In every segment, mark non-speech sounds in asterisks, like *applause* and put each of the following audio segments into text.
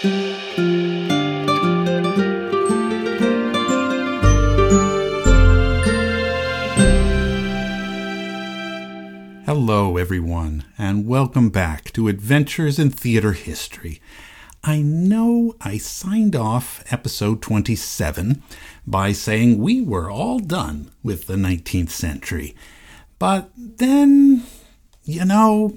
Hello, everyone, and welcome back to Adventures in Theater History. I know I signed off episode 27 by saying we were all done with the 19th century. But then, you know,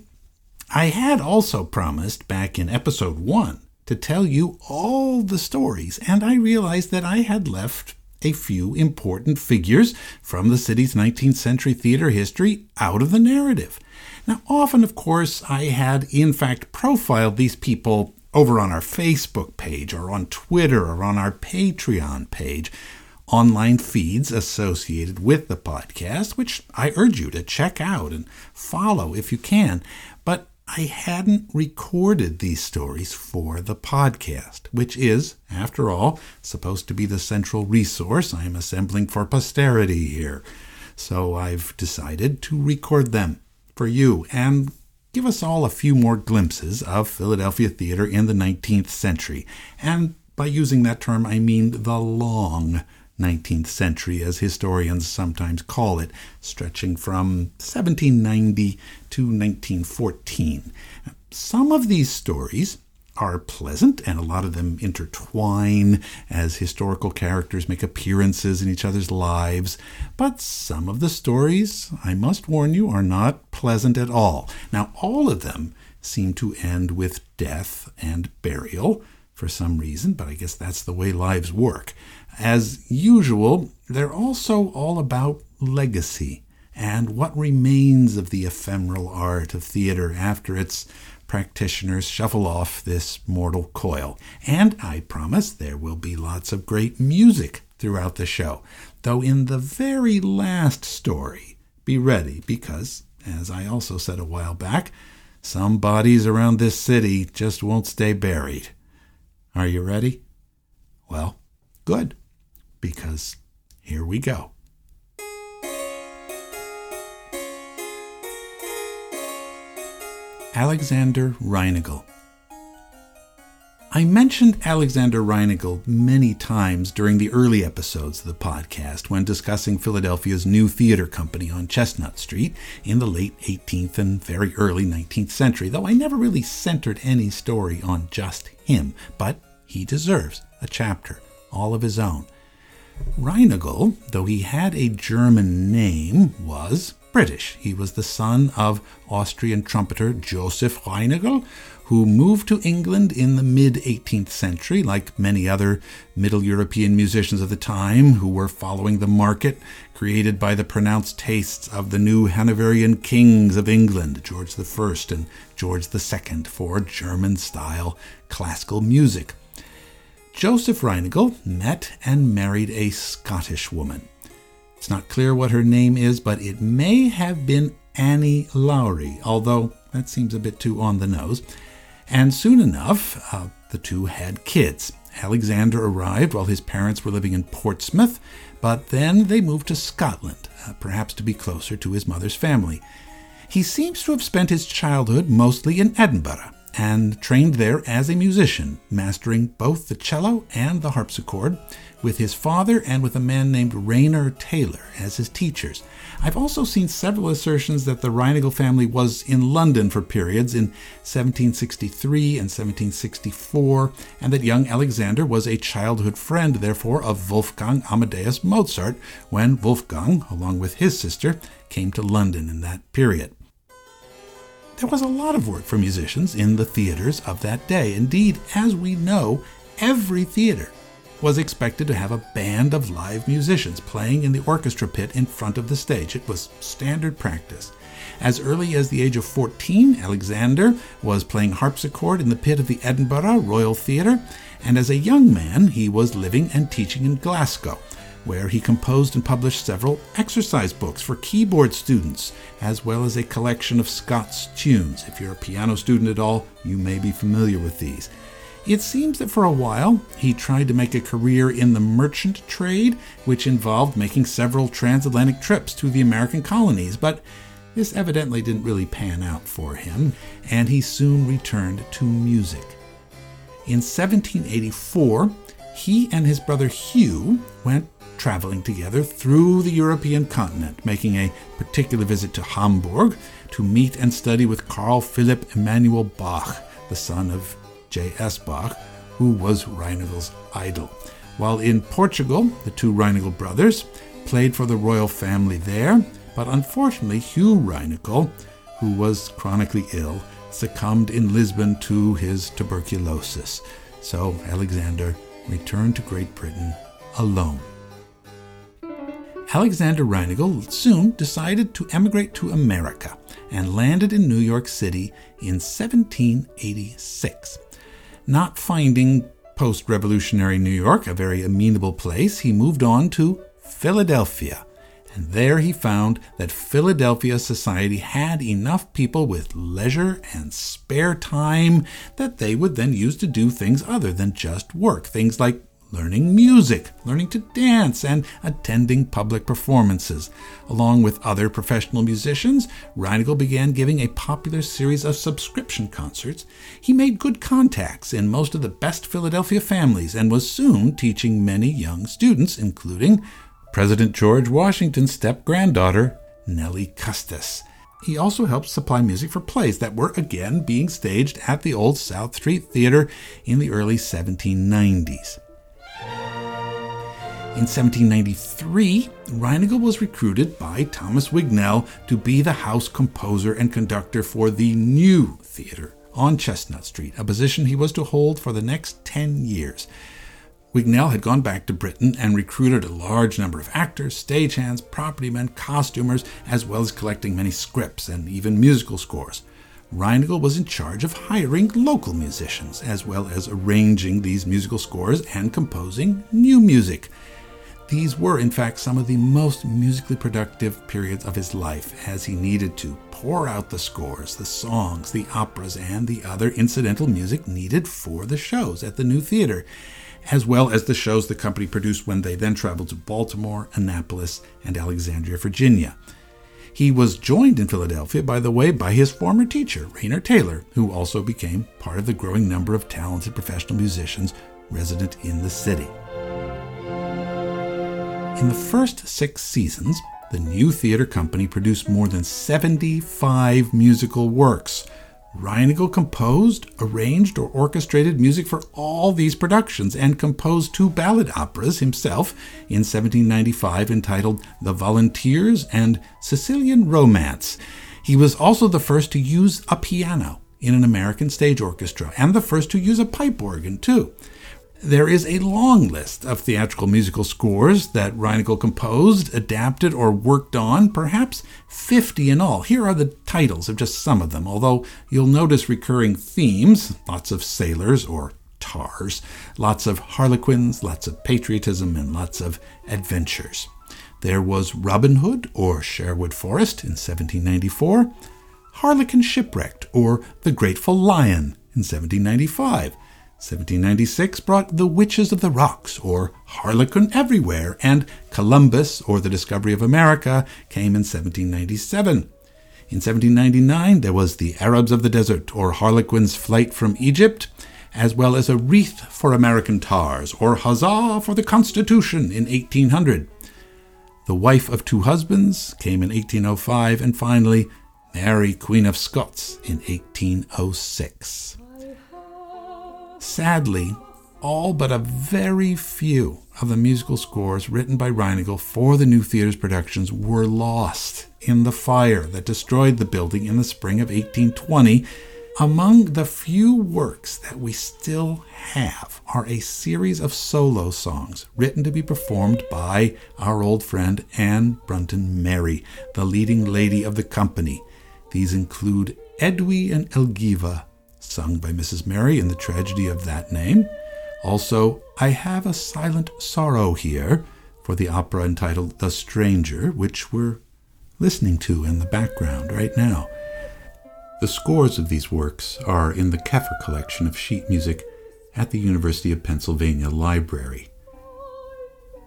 I had also promised back in episode 1 to tell you all the stories, and I realized that I had left a few important figures from the city's 19th century theater history out of the narrative. Now, often, of course, I had in fact profiled these people over on our Facebook page or on Twitter or on our Patreon page, online feeds associated with the podcast, which I urge you to check out and follow if you can. I hadn't recorded these stories for the podcast, which is, after all, supposed to be the central resource I'm assembling for posterity here. So I've decided to record them for you and give us all a few more glimpses of Philadelphia theater in the 19th century. And by using that term, I mean the long 19th century, as historians sometimes call it, stretching from 1790 to 1914. Some of these stories are pleasant, and a lot of them intertwine as historical characters make appearances in each other's lives. But some of the stories, I must warn you, are not pleasant at all. Now, all of them seem to end with death and burial for some reason, but I guess that's the way lives work. As usual, they're also all about legacy and what remains of the ephemeral art of theater after its practitioners shuffle off this mortal coil. And I promise there will be lots of great music throughout the show. Though in the very last story, be ready because, as I also said a while back, some bodies around this city just won't stay buried. Are you ready? Well, good, because here we go. Alexander Reinagle. I mentioned Alexander Reinagle many times during the early episodes of the podcast when discussing Philadelphia's new theater company on Chestnut Street in the late 18th and very early 19th century, though I never really centered any story on just him, but he deserves a chapter all of his own. Reinagle, though he had a German name, was British. He was the son of Austrian trumpeter Joseph Reinagle, who moved to England in the mid 18th century, like many other Middle European musicians of the time who were following the market created by the pronounced tastes of the new Hanoverian kings of England, George I and George II, for German style classical music. Joseph Reinagle met and married a Scottish woman. It's not clear what her name is, but it may have been Annie Lowry, although that seems a bit too on the nose. And soon enough, uh, the two had kids. Alexander arrived while his parents were living in Portsmouth, but then they moved to Scotland, uh, perhaps to be closer to his mother's family. He seems to have spent his childhood mostly in Edinburgh, and trained there as a musician, mastering both the cello and the harpsichord, with his father and with a man named Raynor Taylor as his teachers. I've also seen several assertions that the Reinagle family was in London for periods in 1763 and 1764, and that young Alexander was a childhood friend, therefore, of Wolfgang Amadeus Mozart when Wolfgang, along with his sister, came to London in that period. There was a lot of work for musicians in the theaters of that day. Indeed, as we know, every theater was expected to have a band of live musicians playing in the orchestra pit in front of the stage. It was standard practice. As early as the age of 14, Alexander was playing harpsichord in the pit of the Edinburgh Royal Theatre, and as a young man, he was living and teaching in Glasgow, where he composed and published several exercise books for keyboard students, as well as a collection of Scots tunes. If you're a piano student at all, you may be familiar with these. It seems that for a while he tried to make a career in the merchant trade, which involved making several transatlantic trips to the American colonies, but this evidently didn't really pan out for him, and he soon returned to music. In 1784, he and his brother Hugh went traveling together through the European continent, making a particular visit to Hamburg to meet and study with Carl Philipp Emanuel Bach, the son of J.S. Bach, who was Reinagle's idol. While in Portugal, the two Reinagle brothers played for the royal family there, but unfortunately, Hugh Reinagle, who was chronically ill, succumbed in Lisbon to his tuberculosis. So Alexander returned to Great Britain alone. Alexander Reinagle soon decided to emigrate to America and landed in New York City in 1786. Not finding post revolutionary New York a very amenable place, he moved on to Philadelphia. And there he found that Philadelphia society had enough people with leisure and spare time that they would then use to do things other than just work. Things like learning music, learning to dance, and attending public performances. Along with other professional musicians, Reinagle began giving a popular series of subscription concerts. He made good contacts in most of the best Philadelphia families and was soon teaching many young students, including President George Washington's step granddaughter, Nellie Custis. He also helped supply music for plays that were again being staged at the Old South Street Theater in the early 1790s. In 1793, Reinagle was recruited by Thomas Wignell to be the house composer and conductor for the new theater on Chestnut Street, a position he was to hold for the next 10 years. Wignell had gone back to Britain and recruited a large number of actors, stagehands, property men, costumers, as well as collecting many scripts and even musical scores. Reinagle was in charge of hiring local musicians, as well as arranging these musical scores and composing new music. These were, in fact, some of the most musically productive periods of his life, as he needed to pour out the scores, the songs, the operas, and the other incidental music needed for the shows at the new theater, as well as the shows the company produced when they then traveled to Baltimore, Annapolis, and Alexandria, Virginia. He was joined in Philadelphia, by the way, by his former teacher, Raynor Taylor, who also became part of the growing number of talented professional musicians resident in the city. In the first six seasons, the new theater company produced more than 75 musical works. Reinagle composed, arranged, or orchestrated music for all these productions and composed two ballad operas himself in 1795 entitled The Volunteers and Sicilian Romance. He was also the first to use a piano in an American stage orchestra and the first to use a pipe organ, too. There is a long list of theatrical musical scores that Reinagle composed, adapted, or worked on, perhaps 50 in all. Here are the titles of just some of them, although you'll notice recurring themes lots of sailors or tars, lots of harlequins, lots of patriotism, and lots of adventures. There was Robin Hood or Sherwood Forest in 1794, Harlequin Shipwrecked or The Grateful Lion in 1795. 1796 brought The Witches of the Rocks, or Harlequin Everywhere, and Columbus, or The Discovery of America, came in 1797. In 1799, there was The Arabs of the Desert, or Harlequin's Flight from Egypt, as well as A Wreath for American Tars, or Huzzah for the Constitution in 1800. The Wife of Two Husbands came in 1805, and finally, Mary, Queen of Scots in 1806. Sadly, all but a very few of the musical scores written by Reinagle for the New Theater's productions were lost in the fire that destroyed the building in the spring of 1820. Among the few works that we still have are a series of solo songs written to be performed by our old friend Anne Brunton Merry, the leading lady of the company. These include Edwy and Elgiva, sung by Mrs. Merry in the tragedy of that name. Also, I Have a Silent Sorrow Here for the opera entitled The Stranger, which we're listening to in the background right now. The scores of these works are in the Keffer collection of sheet music at the University of Pennsylvania Library.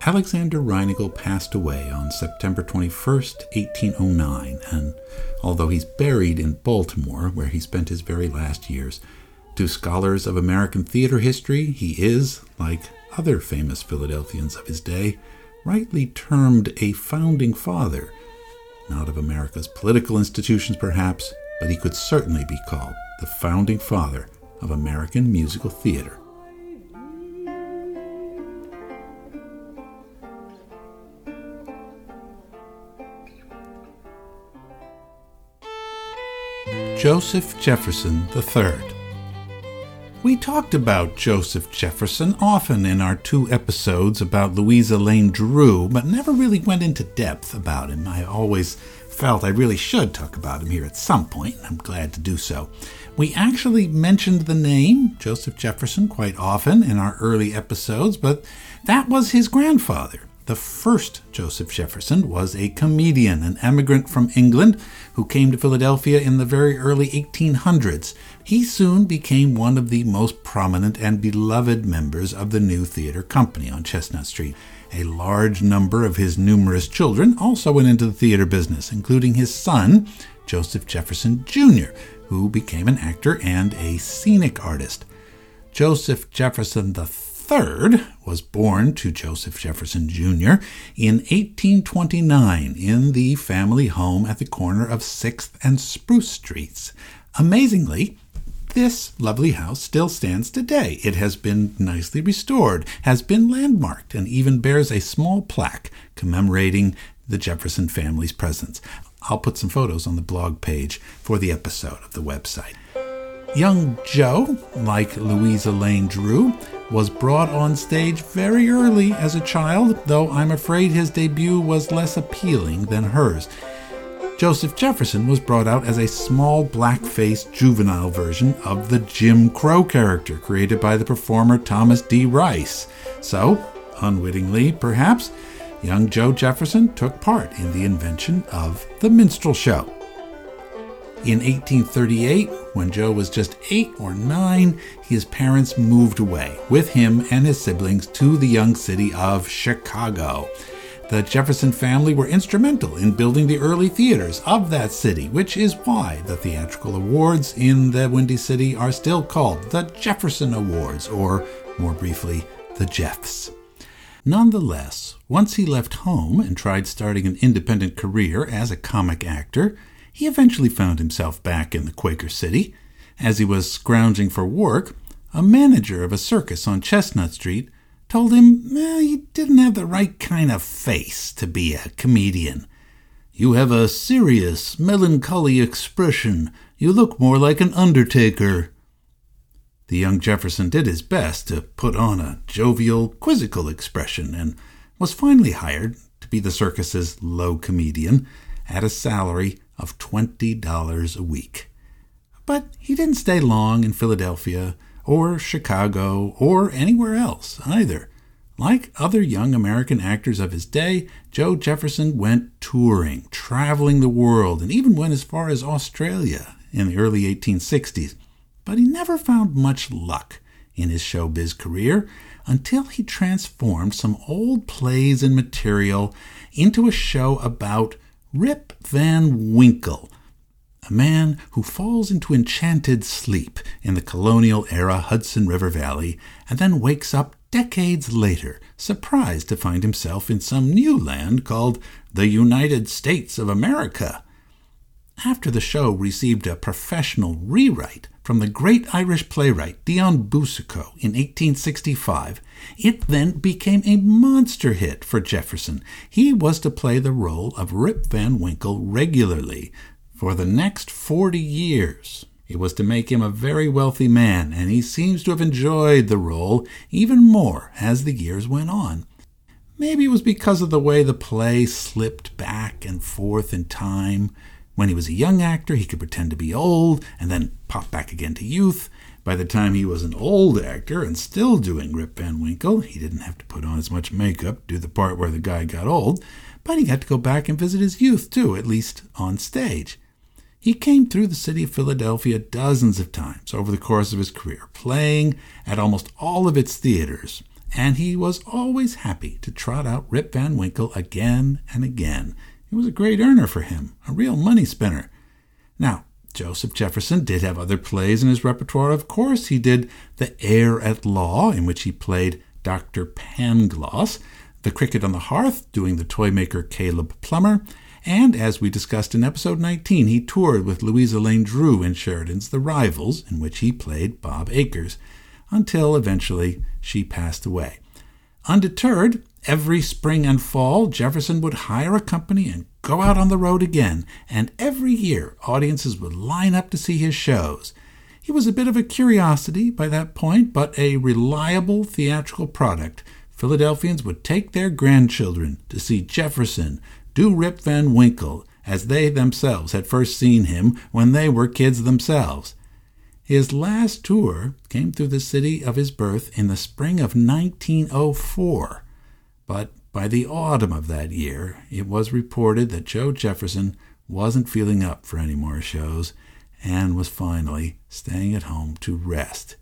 Alexander Reinagle passed away on September 21, 1809, and although he's buried in Baltimore, where he spent his very last years, To scholars of American theater history, he is, like other famous Philadelphians of his day, rightly termed a founding father. Not of America's political institutions, perhaps, but he could certainly be called the founding father of American musical theater. Joseph Jefferson III. We talked about Joseph Jefferson often in our two episodes about Louisa Lane Drew, but never really went into depth about him. I always felt I really should talk about him here at some point, and I'm glad to do so. We actually mentioned the name, Joseph Jefferson, quite often in our early episodes, but that was his grandfather. The first Joseph Jefferson was a comedian, an emigrant from England who came to Philadelphia in the very early 1800s. He soon became one of the most prominent and beloved members of the new theater company on Chestnut Street. A large number of his numerous children also went into the theater business, including his son, Joseph Jefferson Jr., who became an actor and a scenic artist. Joseph Jefferson III III was born to Joseph Jefferson Jr. in 1829 in the family home at the corner of 6th and Spruce Streets. Amazingly, this lovely house still stands today. It has been nicely restored, has been landmarked, and even bears a small plaque commemorating the Jefferson family's presence. I'll put some photos on the blog page for the episode of the website. Young Joe, like Louisa Lane Drew, was brought on stage very early as a child, though I'm afraid his debut was less appealing than hers. Joseph Jefferson was brought out as a small black-faced juvenile version of the Jim Crow character created by the performer Thomas D. Rice. So, unwittingly perhaps, young Joe Jefferson took part in the invention of the minstrel show. In 1838, when Joe was just eight or nine, his parents moved away with him and his siblings to the young city of Chicago. The Jefferson family were instrumental in building the early theaters of that city, which is why the theatrical awards in the Windy City are still called the Jefferson Awards, or more briefly, the Jeffs. Nonetheless, once he left home and tried starting an independent career as a comic actor, he eventually found himself back in the Quaker City. As he was scrounging for work, a manager of a circus on Chestnut Street told him well, he didn't have the right kind of face to be a comedian. You have a serious, melancholy expression. You look more like an undertaker. The young Jefferson did his best to put on a jovial, quizzical expression and was finally hired to be the circus's low comedian at a salary of $20 a week. But he didn't stay long in Philadelphia or Chicago or anywhere else either. Like other young American actors of his day, Joe Jefferson went touring, traveling the world, and even went as far as Australia in the early 1860s. But he never found much luck in his showbiz career until he transformed some old plays and material into a show about Rip Van Winkle, a man who falls into enchanted sleep in the colonial era Hudson River Valley and then wakes up decades later, surprised to find himself in some new land called the United States of America. After the show received a professional rewrite from the great Irish playwright Dion Boucicault in 1865, it then became a monster hit for Jefferson. He was to play the role of Rip Van Winkle regularly for the next 40 years. It was to make him a very wealthy man, and he seems to have enjoyed the role even more as the years went on. Maybe it was because of the way the play slipped back and forth in time. When he was a young actor, he could pretend to be old and then pop back again to youth. By the time he was an old actor and still doing Rip Van Winkle, he didn't have to put on as much makeup, do the part where the guy got old, but he got to go back and visit his youth too, at least on stage. He came through the city of Philadelphia dozens of times over the course of his career, playing at almost all of its theaters, and he was always happy to trot out Rip Van Winkle again and again. It was a great earner for him, a real money spinner. Now, Joseph Jefferson did have other plays in his repertoire, of course. He did The Heir at Law, in which he played Dr. Pangloss, The Cricket on the Hearth, doing the toymaker Caleb Plummer, and as we discussed in episode 19, he toured with Louisa Lane Drew in Sheridan's The Rivals, in which he played Bob Acres, until eventually she passed away. Undeterred, every spring and fall, Jefferson would hire a company and go out on the road again, and every year audiences would line up to see his shows. He was a bit of a curiosity by that point, but a reliable theatrical product. Philadelphians would take their grandchildren to see Jefferson, do Rip Van Winkle, as they themselves had first seen him when they were kids themselves. His last tour came through the city of his birth in the spring of 1904, but by the autumn of that year it was reported that Joe Jefferson wasn't feeling up for any more shows and was finally staying at home to rest.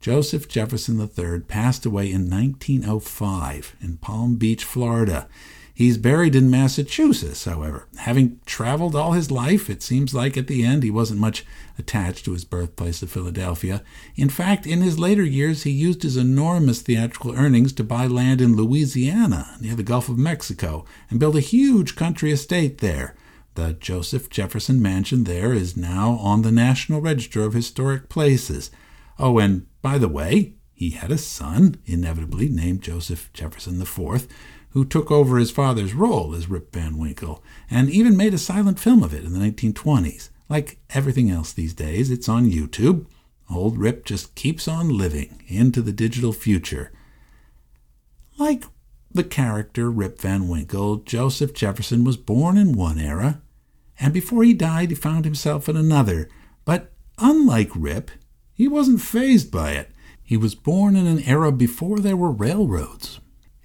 Joseph Jefferson III passed away in 1905 in Palm Beach, Florida. He's buried in Massachusetts, however. Having traveled all his life, it seems like at the end he wasn't much attached to his birthplace of Philadelphia. In fact, in his later years, he used his enormous theatrical earnings to buy land in Louisiana, near the Gulf of Mexico, and build a huge country estate there. The Joseph Jefferson Mansion there is now on the National Register of Historic Places. Oh, and by the way, he had a son, inevitably named Joseph Jefferson IV, who took over his father's role as Rip Van Winkle and even made a silent film of it in the 1920s. Like everything else these days, it's on YouTube. Old Rip just keeps on living into the digital future. Like the character Rip Van Winkle, Joseph Jefferson was born in one era, and before he died, he found himself in another. But unlike Rip, he wasn't fazed by it. He was born in an era before there were railroads,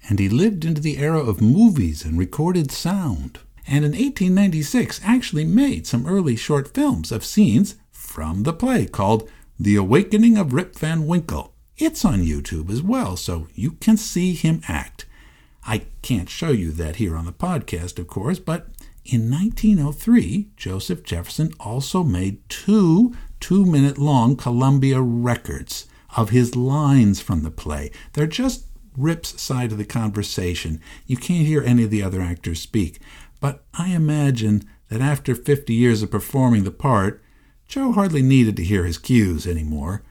and he lived into the era of movies and recorded sound. And in 1896 actually made some early short films of scenes from the play called The Awakening of Rip Van Winkle. It's on YouTube as well, so you can see him act. I can't show you that here on the podcast, of course, but in 1903, Joseph Jefferson also made two two minute long Columbia records of his lines from the play. They're just Rip's side of the conversation. You can't hear any of the other actors speak. But I imagine that after 50 years of performing the part, Joe hardly needed to hear his cues anymore.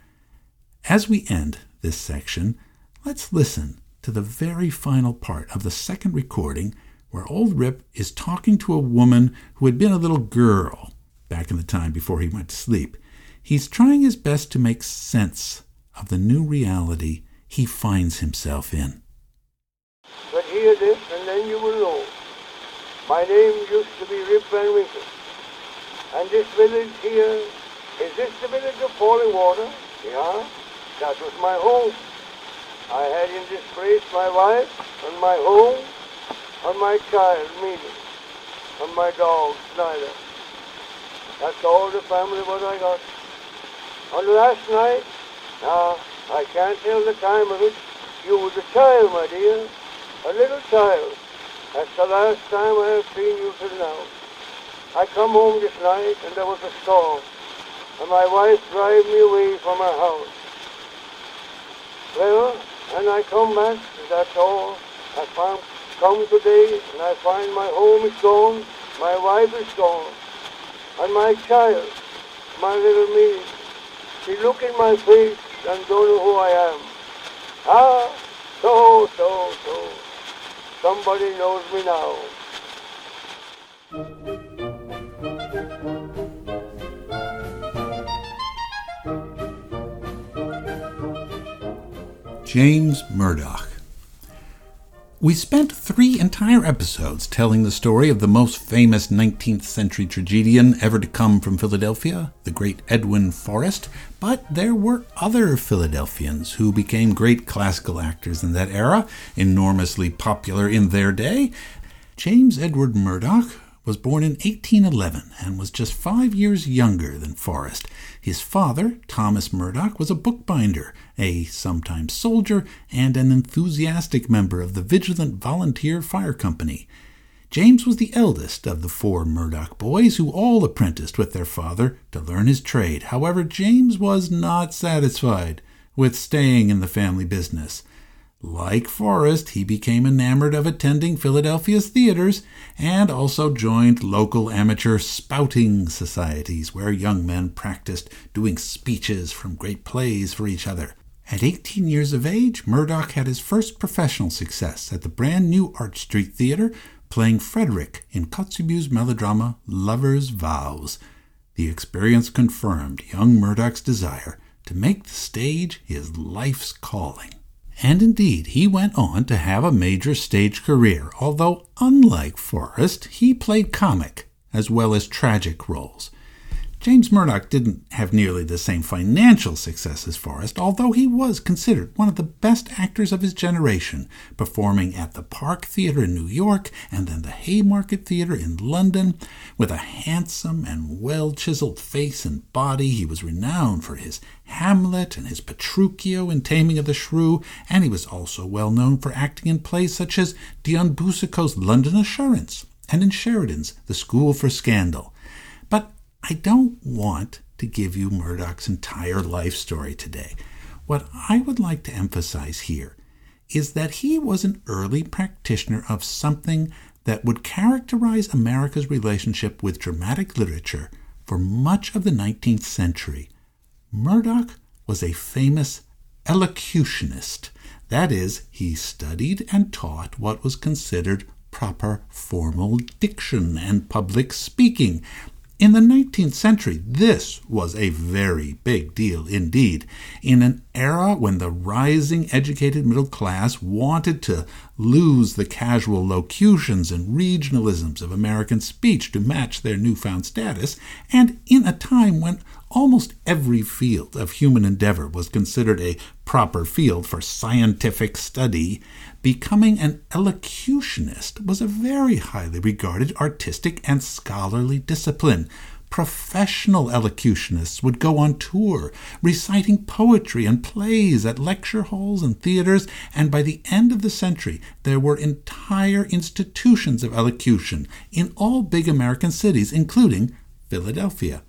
As we end this section, let's listen to the very final part of the second recording where old Rip is talking to a woman who had been a little girl back in the time before he went to sleep. He's trying his best to make sense of the new reality he finds himself in. But hear this, and then you will know. My name used to be Rip Van Winkle. And this village here, is this the village of Falling Water? Yeah, that was my home. I had in this place my wife, and my home, and my child, Meenie, and my dog, Schneider. That's all the family what I got. And last night, now, I can't tell the time of it. You was a child, my dear, a little child. That's the last time I have seen you till now. I come home this night and there was a storm, and my wife drive me away from her house. Well, and I come back, that's all. I found, come today, and I find my home is gone, my wife is gone, and my child, my little me, she look in my face and don't know who I am. Ah, so, so, so. Somebody knows me now. James Murdoch we spent three entire episodes telling the story of the most famous 19th century tragedian ever to come from Philadelphia, the great Edwin Forrest, but there were other Philadelphians who became great classical actors in that era, enormously popular in their day. James Edward Murdoch was born in 1811 and was just five years younger than Forrest. His father, Thomas Murdoch, was a bookbinder, a sometime soldier, and an enthusiastic member of the Vigilant Volunteer Fire Company. James was the eldest of the four Murdoch boys, who all apprenticed with their father to learn his trade. However, James was not satisfied with staying in the family business. Like Forrest, he became enamored of attending Philadelphia's theaters and also joined local amateur spouting societies where young men practiced doing speeches from great plays for each other. At 18 years of age, Murdoch had his first professional success at the brand new Arch Street Theater, playing Frederick in Kotzebue's melodrama Lover's Vows. The experience confirmed young Murdoch's desire to make the stage his life's calling. And indeed, he went on to have a major stage career, although, unlike Forrest, he played comic as well as tragic roles. James Murdoch didn't have nearly the same financial success as Forrest, although he was considered one of the best actors of his generation, performing at the Park Theatre in New York and then the Haymarket Theatre in London. With a handsome and well chiseled face and body, he was renowned for his Hamlet and his Petruchio in Taming of the Shrew, and he was also well known for acting in plays such as Dion Boucicault's London Assurance and in Sheridan's The School for Scandal. I don't want to give you Murdoch's entire life story today. What I would like to emphasize here is that he was an early practitioner of something that would characterize America's relationship with dramatic literature for much of the 19th century. Murdoch was a famous elocutionist. That is, he studied and taught what was considered proper formal diction and public speaking. In the 19th century, this was a very big deal indeed. In an era when the rising educated middle class wanted to lose the casual locutions and regionalisms of American speech to match their newfound status, and in a time when almost every field of human endeavor was considered a proper field for scientific study, becoming an elocutionist was a very highly regarded artistic and scholarly discipline. Professional elocutionists would go on tour, reciting poetry and plays at lecture halls and theaters, and by the end of the century, there were entire institutions of elocution in all big American cities, including Philadelphia.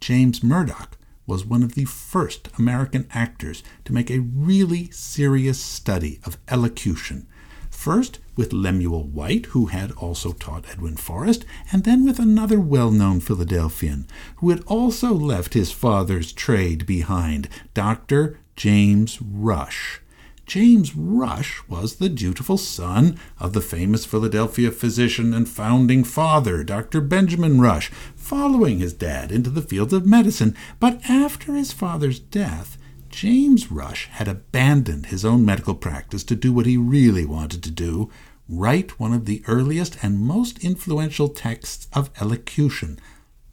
James Murdoch was one of the first American actors to make a really serious study of elocution. First with Lemuel White, who had also taught Edwin Forrest, and then with another well known Philadelphian who had also left his father's trade behind, Dr. James Rush. James Rush was the dutiful son of the famous Philadelphia physician and founding father, Dr. Benjamin Rush, following his dad into the field of medicine. But after his father's death, James Rush had abandoned his own medical practice to do what he really wanted to do write one of the earliest and most influential texts of elocution,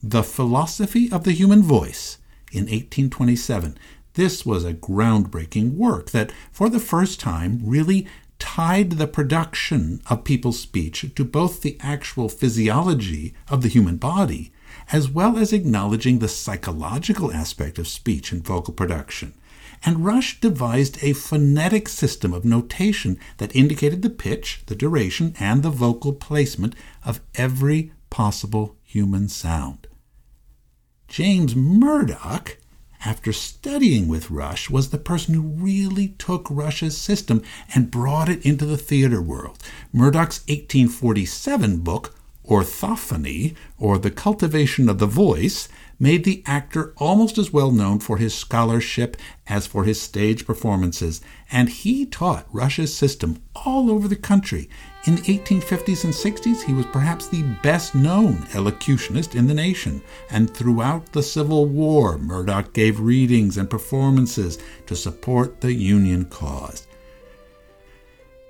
The Philosophy of the Human Voice, in 1827. This was a groundbreaking work that, for the first time, really tied the production of people's speech to both the actual physiology of the human body as well as acknowledging the psychological aspect of speech and vocal production. And Rush devised a phonetic system of notation that indicated the pitch, the duration, and the vocal placement of every possible human sound. James Murdoch after studying with Rush, was the person who really took Rush's system and brought it into the theater world. Murdoch's 1847 book, Orthophony, or The Cultivation of the Voice, made the actor almost as well known for his scholarship as for his stage performances, and he taught Rush's system all over the country. In the 1850s and 60s, he was perhaps the best known elocutionist in the nation, and throughout the Civil War, Murdoch gave readings and performances to support the Union cause.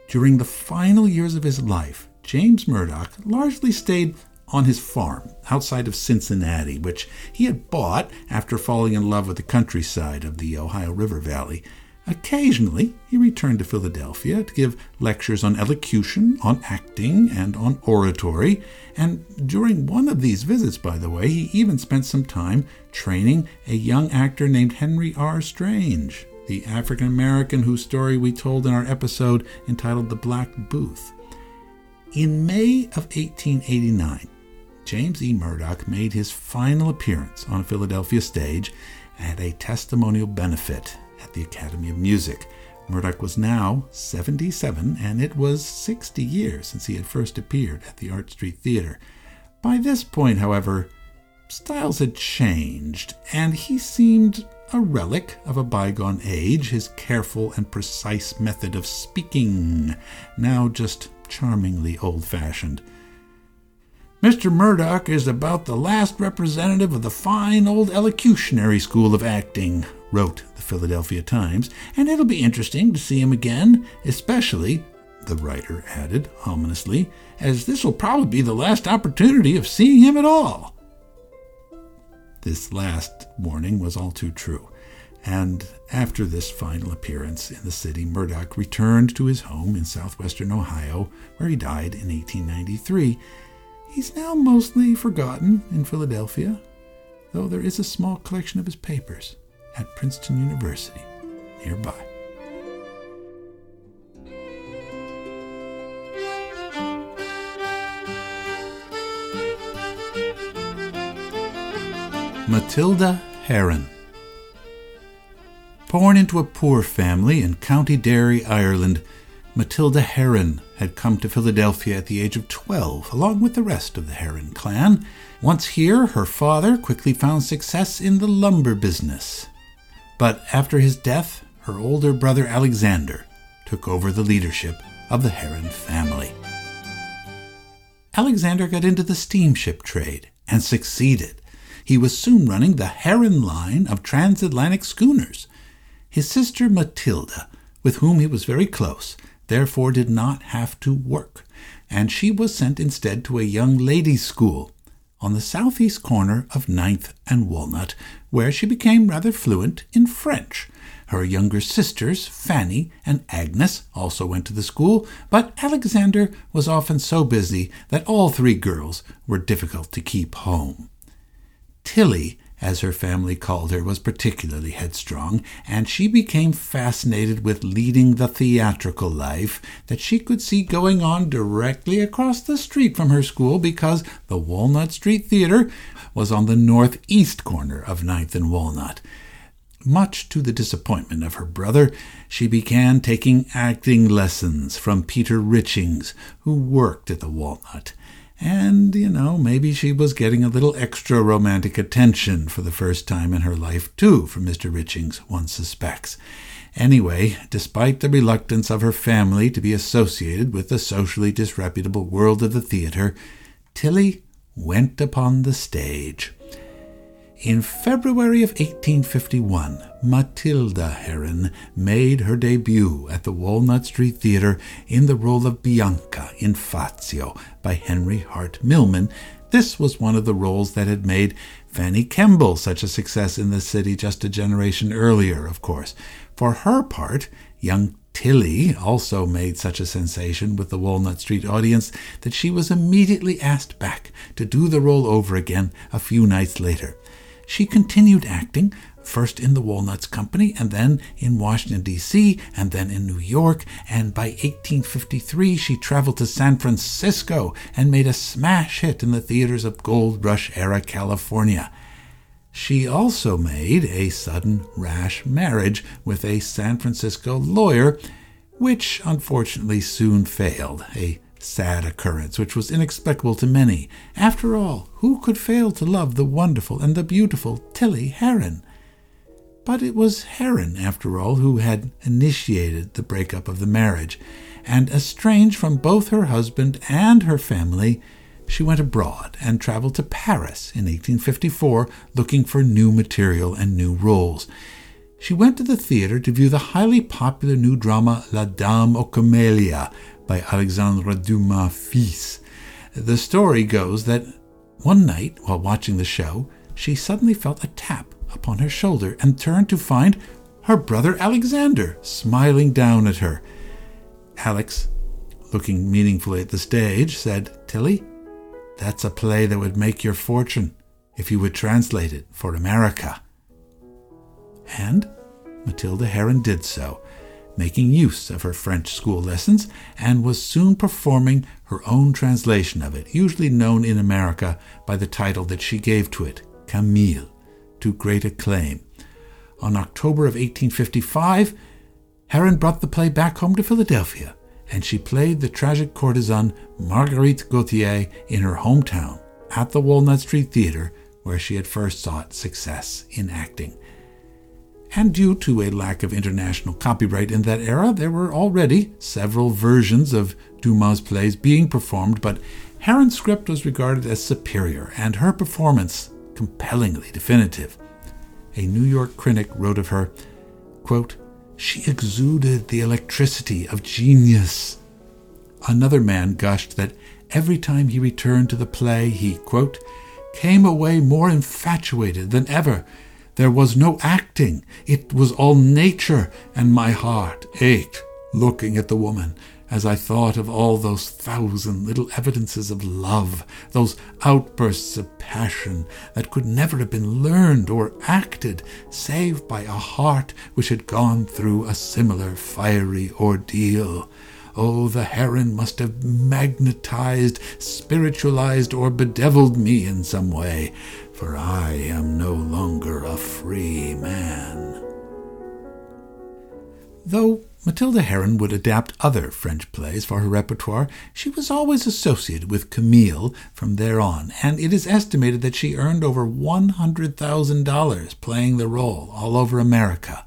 During the final years of his life, James Murdoch largely stayed on his farm outside of Cincinnati, which he had bought after falling in love with the countryside of the Ohio River Valley. Occasionally, he returned to Philadelphia to give lectures on elocution, on acting, and on oratory. And during one of these visits, by the way, he even spent some time training a young actor named Henry R. Strange, the African American whose story we told in our episode entitled The Black Booth. In May of 1889, James E. Murdoch made his final appearance on a Philadelphia stage at a testimonial benefit at the Academy of Music. Murdoch was now 77, and it was 60 years since he had first appeared at the Arch Street Theater. By this point, however, styles had changed, and he seemed a relic of a bygone age, his careful and precise method of speaking, now just charmingly old fashioned. Mr. Murdoch is about the last representative of the fine old elocutionary school of acting, wrote the Philadelphia Times, and it'll be interesting to see him again, especially, the writer added ominously, as this will probably be the last opportunity of seeing him at all. This last warning was all too true, and after this final appearance in the city, Murdoch returned to his home in southwestern Ohio, where he died in 1893 He's now mostly forgotten in Philadelphia, though there is a small collection of his papers at Princeton University nearby. Matilda Heron. Born into a poor family in County Derry, Ireland, Matilda Heron had come to Philadelphia at the age of 12, along with the rest of the Heron clan. Once here, her father quickly found success in the lumber business. But after his death, her older brother Alexander took over the leadership of the Heron family. Alexander got into the steamship trade and succeeded. He was soon running the Heron line of transatlantic schooners. His sister Matilda, with whom he was very close, therefore did not have to work, and she was sent instead to a young ladies' school on the southeast corner of Ninth and Walnut, where she became rather fluent in French. Her younger sisters, Fanny and Agnes, also went to the school, but Alexander was often so busy that all three girls were difficult to keep home. Tilly as her family called her, was particularly headstrong, and she became fascinated with leading the theatrical life that she could see going on directly across the street from her school because the Walnut Street Theater was on the northeast corner of Ninth and Walnut. Much to the disappointment of her brother, she began taking acting lessons from Peter Richings, who worked at the Walnut. And, you know, maybe she was getting a little extra romantic attention for the first time in her life, too, from Mr. Richings, one suspects. Anyway, despite the reluctance of her family to be associated with the socially disreputable world of the theater, Tilly went upon the stage. In February of 1851, Matilda Heron made her debut at the Walnut Street Theater in the role of Bianca in Fazio by Henry Hart Milman. This was one of the roles that had made Fanny Kemble such a success in the city just a generation earlier, of course. For her part, young Tilly also made such a sensation with the Walnut Street audience that she was immediately asked back to do the role over again a few nights later. She continued acting, first in the Walnuts Company, and then in Washington, D.C., and then in New York, and by 1853 she traveled to San Francisco and made a smash hit in the theaters of Gold Rush era California. She also made a sudden rash marriage with a San Francisco lawyer, which unfortunately soon failed, a sad occurrence, which was inexplicable to many. After all, who could fail to love the wonderful and the beautiful Tilly Heron? But it was Heron, after all, who had initiated the breakup of the marriage, and estranged from both her husband and her family, she went abroad and traveled to Paris in 1854 looking for new material and new roles. She went to the theater to view the highly popular new drama La Dame aux Camélias by Alexandre Dumas fils. The story goes that one night, while watching the show, she suddenly felt a tap upon her shoulder and turned to find her brother Alexander smiling down at her. Alex, looking meaningfully at the stage, said, Tilly, that's a play that would make your fortune if you would translate it for America. And Matilda Heron did so making use of her French school lessons, and was soon performing her own translation of it, usually known in America by the title that she gave to it, Camille, to great acclaim. On October of 1855, Heron brought the play back home to Philadelphia, and she played the tragic courtesan Marguerite Gautier in her hometown at the Walnut Street Theater, where she had first sought success in acting and due to a lack of international copyright in that era, there were already several versions of Dumas' plays being performed, but Heron's script was regarded as superior and her performance compellingly definitive. A New York critic wrote of her, quote, She exuded the electricity of genius. Another man gushed that every time he returned to the play, he, quote, came away more infatuated than ever there was no acting, it was all nature, and my heart ached looking at the woman as I thought of all those thousand little evidences of love, those outbursts of passion that could never have been learned or acted save by a heart which had gone through a similar fiery ordeal. Oh, the heron must have magnetized, spiritualized, or bedeviled me in some way, for I am no longer a free man. Though Matilda Heron would adapt other French plays for her repertoire, she was always associated with Camille from there on, and it is estimated that she earned over $100,000 playing the role all over America.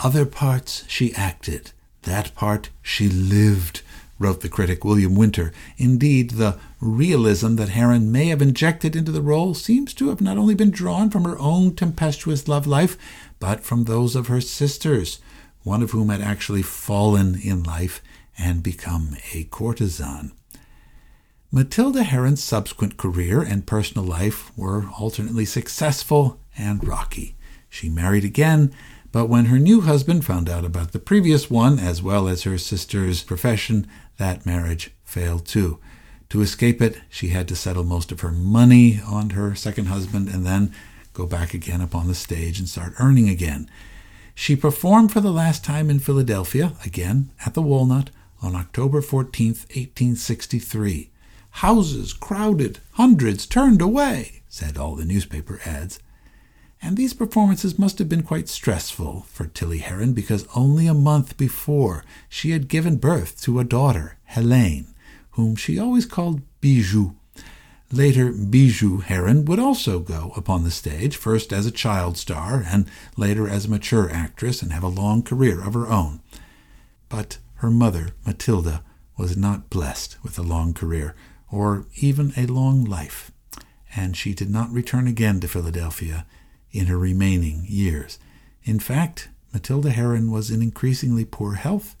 Other parts she acted, that part she lived, wrote the critic William Winter. Indeed, the realism that Heron may have injected into the role seems to have not only been drawn from her own tempestuous love life, but from those of her sisters, one of whom had actually fallen in life and become a courtesan. Matilda Heron's subsequent career and personal life were alternately successful and rocky. She married again but when her new husband found out about the previous one, as well as her sister's profession, that marriage failed too. To escape it, she had to settle most of her money on her second husband and then go back again upon the stage and start earning again. She performed for the last time in Philadelphia, again at the Walnut, on October 14, 1863. Houses crowded, hundreds turned away, said all the newspaper ads. And these performances must have been quite stressful for Tilly Heron because only a month before she had given birth to a daughter, Helene, whom she always called Bijou. Later, Bijou Heron would also go upon the stage, first as a child star and later as a mature actress, and have a long career of her own. But her mother, Matilda, was not blessed with a long career or even a long life, and she did not return again to Philadelphia in her remaining years. In fact, Matilda Heron was in increasingly poor health,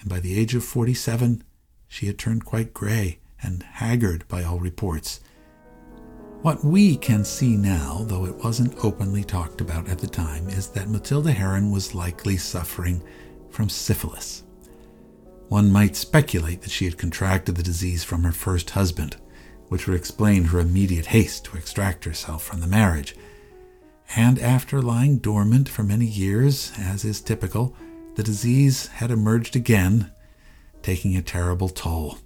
and by the age of 47, she had turned quite gray and haggard by all reports. What we can see now, though it wasn't openly talked about at the time, is that Matilda Heron was likely suffering from syphilis. One might speculate that she had contracted the disease from her first husband, which would explain her immediate haste to extract herself from the marriage and after lying dormant for many years, as is typical, the disease had emerged again, taking a terrible toll.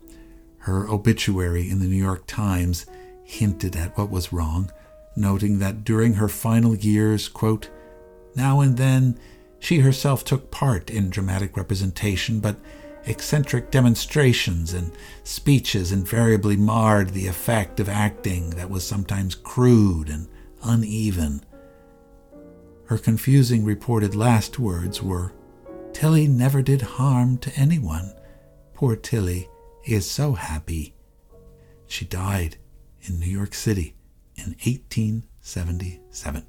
Her obituary in the New York Times hinted at what was wrong, noting that during her final years, quote, now and then she herself took part in dramatic representation, but eccentric demonstrations and speeches invariably marred the effect of acting that was sometimes crude and uneven. Her confusing reported last words were, Tilly never did harm to anyone. Poor Tilly is so happy. She died in New York City in 1877.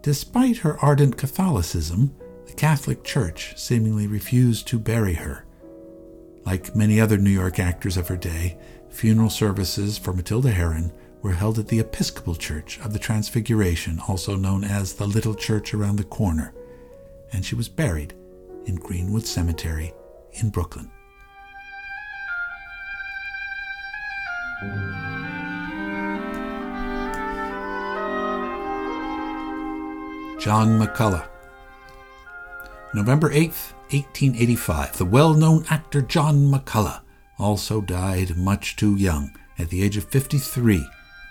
Despite her ardent Catholicism, the Catholic Church seemingly refused to bury her. Like many other New York actors of her day, funeral services for Matilda Heron were held at the Episcopal Church of the Transfiguration, also known as the Little Church Around the Corner, and she was buried in Greenwood Cemetery in Brooklyn. John McCullough. November 8th, 1885, the well known actor John McCullough also died much too young, at the age of 53,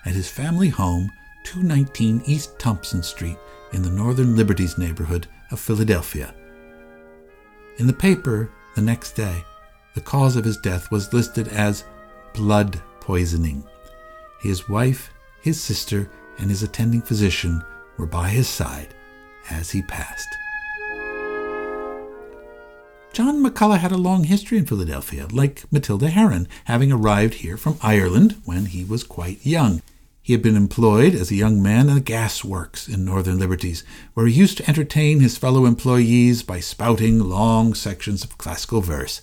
at his family home, 219 East Thompson Street, in the Northern Liberties neighborhood of Philadelphia. In the paper the next day, the cause of his death was listed as blood poisoning. His wife, his sister, and his attending physician were by his side as he passed. John McCullough had a long history in Philadelphia, like Matilda Heron, having arrived here from Ireland when he was quite young. He had been employed as a young man in the gas works in Northern Liberties, where he used to entertain his fellow employees by spouting long sections of classical verse.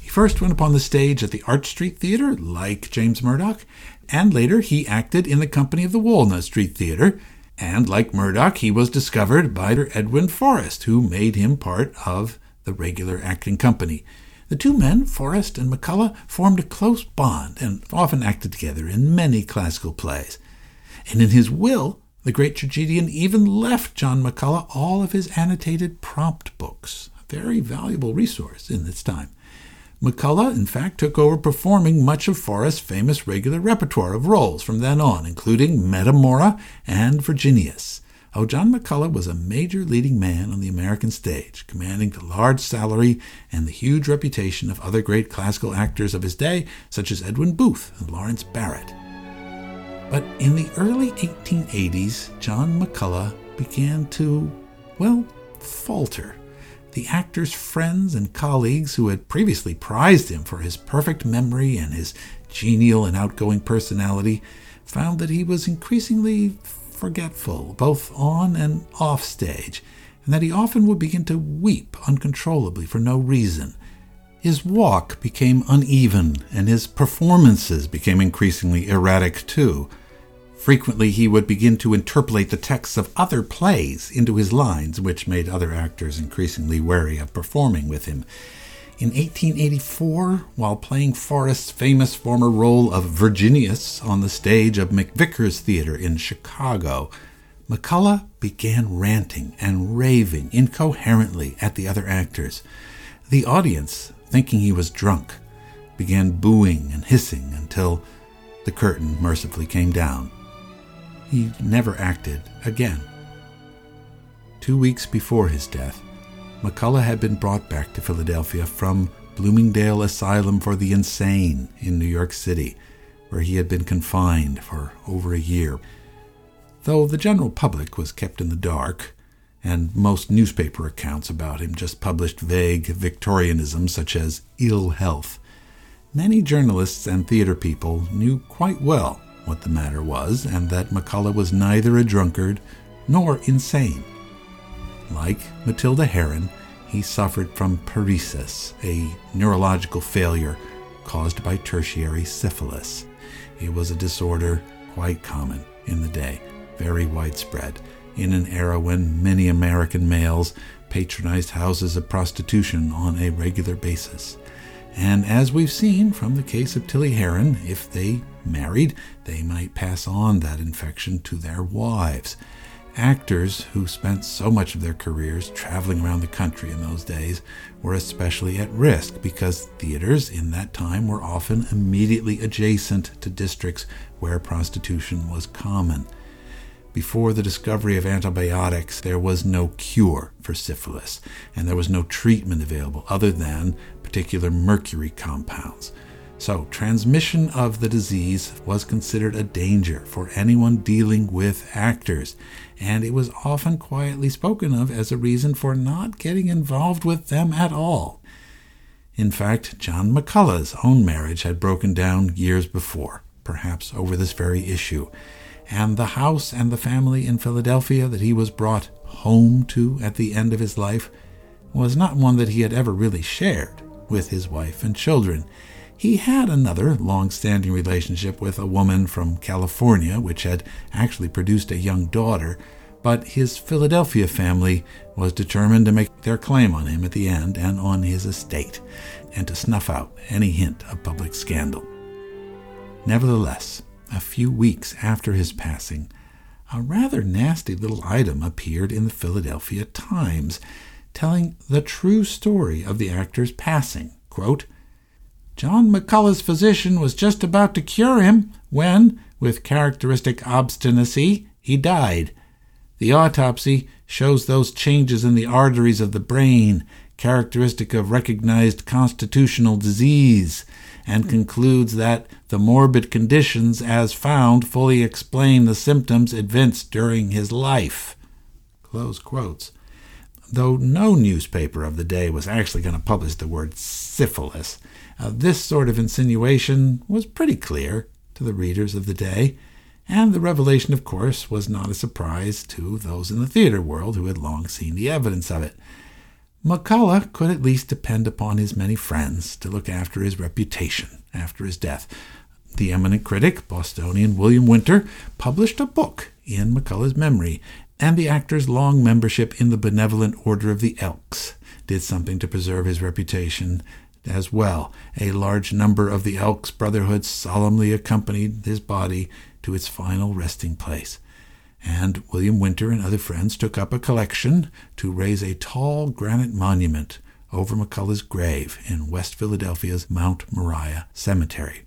He first went upon the stage at the Arch Street Theater, like James Murdoch, and later he acted in the company of the Walnut Street Theater, and like Murdoch, he was discovered by Edwin Forrest, who made him part of the regular acting company. The two men, Forrest and McCullough, formed a close bond and often acted together in many classical plays. And in his will, the great tragedian even left John McCullough all of his annotated prompt books, a very valuable resource in its time. McCullough, in fact, took over performing much of Forrest's famous regular repertoire of roles from then on, including Metamora and Virginius. Oh, John McCullough was a major leading man on the American stage, commanding the large salary and the huge reputation of other great classical actors of his day, such as Edwin Booth and Lawrence Barrett. But in the early 1880s, John McCullough began to, well, falter. The actor's friends and colleagues who had previously prized him for his perfect memory and his genial and outgoing personality found that he was increasingly forgetful, both on and off stage, and that he often would begin to weep uncontrollably for no reason. His walk became uneven, and his performances became increasingly erratic too. Frequently, he would begin to interpolate the texts of other plays into his lines, which made other actors increasingly wary of performing with him. In 1884, while playing Forrest's famous former role of Virginius on the stage of McVickers Theater in Chicago, McCullough began ranting and raving incoherently at the other actors. The audience, thinking he was drunk, began booing and hissing until the curtain mercifully came down. He never acted again. Two weeks before his death, McCullough had been brought back to Philadelphia from Bloomingdale Asylum for the Insane in New York City, where he had been confined for over a year. Though the general public was kept in the dark, and most newspaper accounts about him just published vague Victorianisms such as ill health, many journalists and theater people knew quite well what the matter was, and that McCullough was neither a drunkard nor insane. Like Matilda Heron, he suffered from paresis, a neurological failure caused by tertiary syphilis. It was a disorder quite common in the day, very widespread, in an era when many American males patronized houses of prostitution on a regular basis. And as we've seen from the case of Tilly Heron, if they married, they might pass on that infection to their wives. Actors who spent so much of their careers traveling around the country in those days were especially at risk because theaters in that time were often immediately adjacent to districts where prostitution was common. Before the discovery of antibiotics, there was no cure for syphilis, and there was no treatment available other than particular mercury compounds. So, transmission of the disease was considered a danger for anyone dealing with actors, and it was often quietly spoken of as a reason for not getting involved with them at all. In fact, John McCullough's own marriage had broken down years before, perhaps over this very issue, and the house and the family in Philadelphia that he was brought home to at the end of his life was not one that he had ever really shared with his wife and children. He had another long standing relationship with a woman from California, which had actually produced a young daughter, but his Philadelphia family was determined to make their claim on him at the end and on his estate, and to snuff out any hint of public scandal. Nevertheless, a few weeks after his passing, a rather nasty little item appeared in the Philadelphia Times telling the true story of the actor's passing. Quote, John McCullough's physician was just about to cure him when, with characteristic obstinacy, he died. The autopsy shows those changes in the arteries of the brain, characteristic of recognized constitutional disease, and concludes that the morbid conditions as found fully explain the symptoms evinced during his life. Close quotes. Though no newspaper of the day was actually going to publish the word syphilis, uh, this sort of insinuation was pretty clear to the readers of the day, and the revelation, of course, was not a surprise to those in the theater world who had long seen the evidence of it. McCullough could at least depend upon his many friends to look after his reputation after his death. The eminent critic, Bostonian William Winter, published a book in McCullough's memory, and the actor's long membership in the Benevolent Order of the Elks did something to preserve his reputation as well. A large number of the Elks Brotherhood solemnly accompanied his body to its final resting place. And William Winter and other friends took up a collection to raise a tall granite monument over McCullough's grave in West Philadelphia's Mount Moriah Cemetery.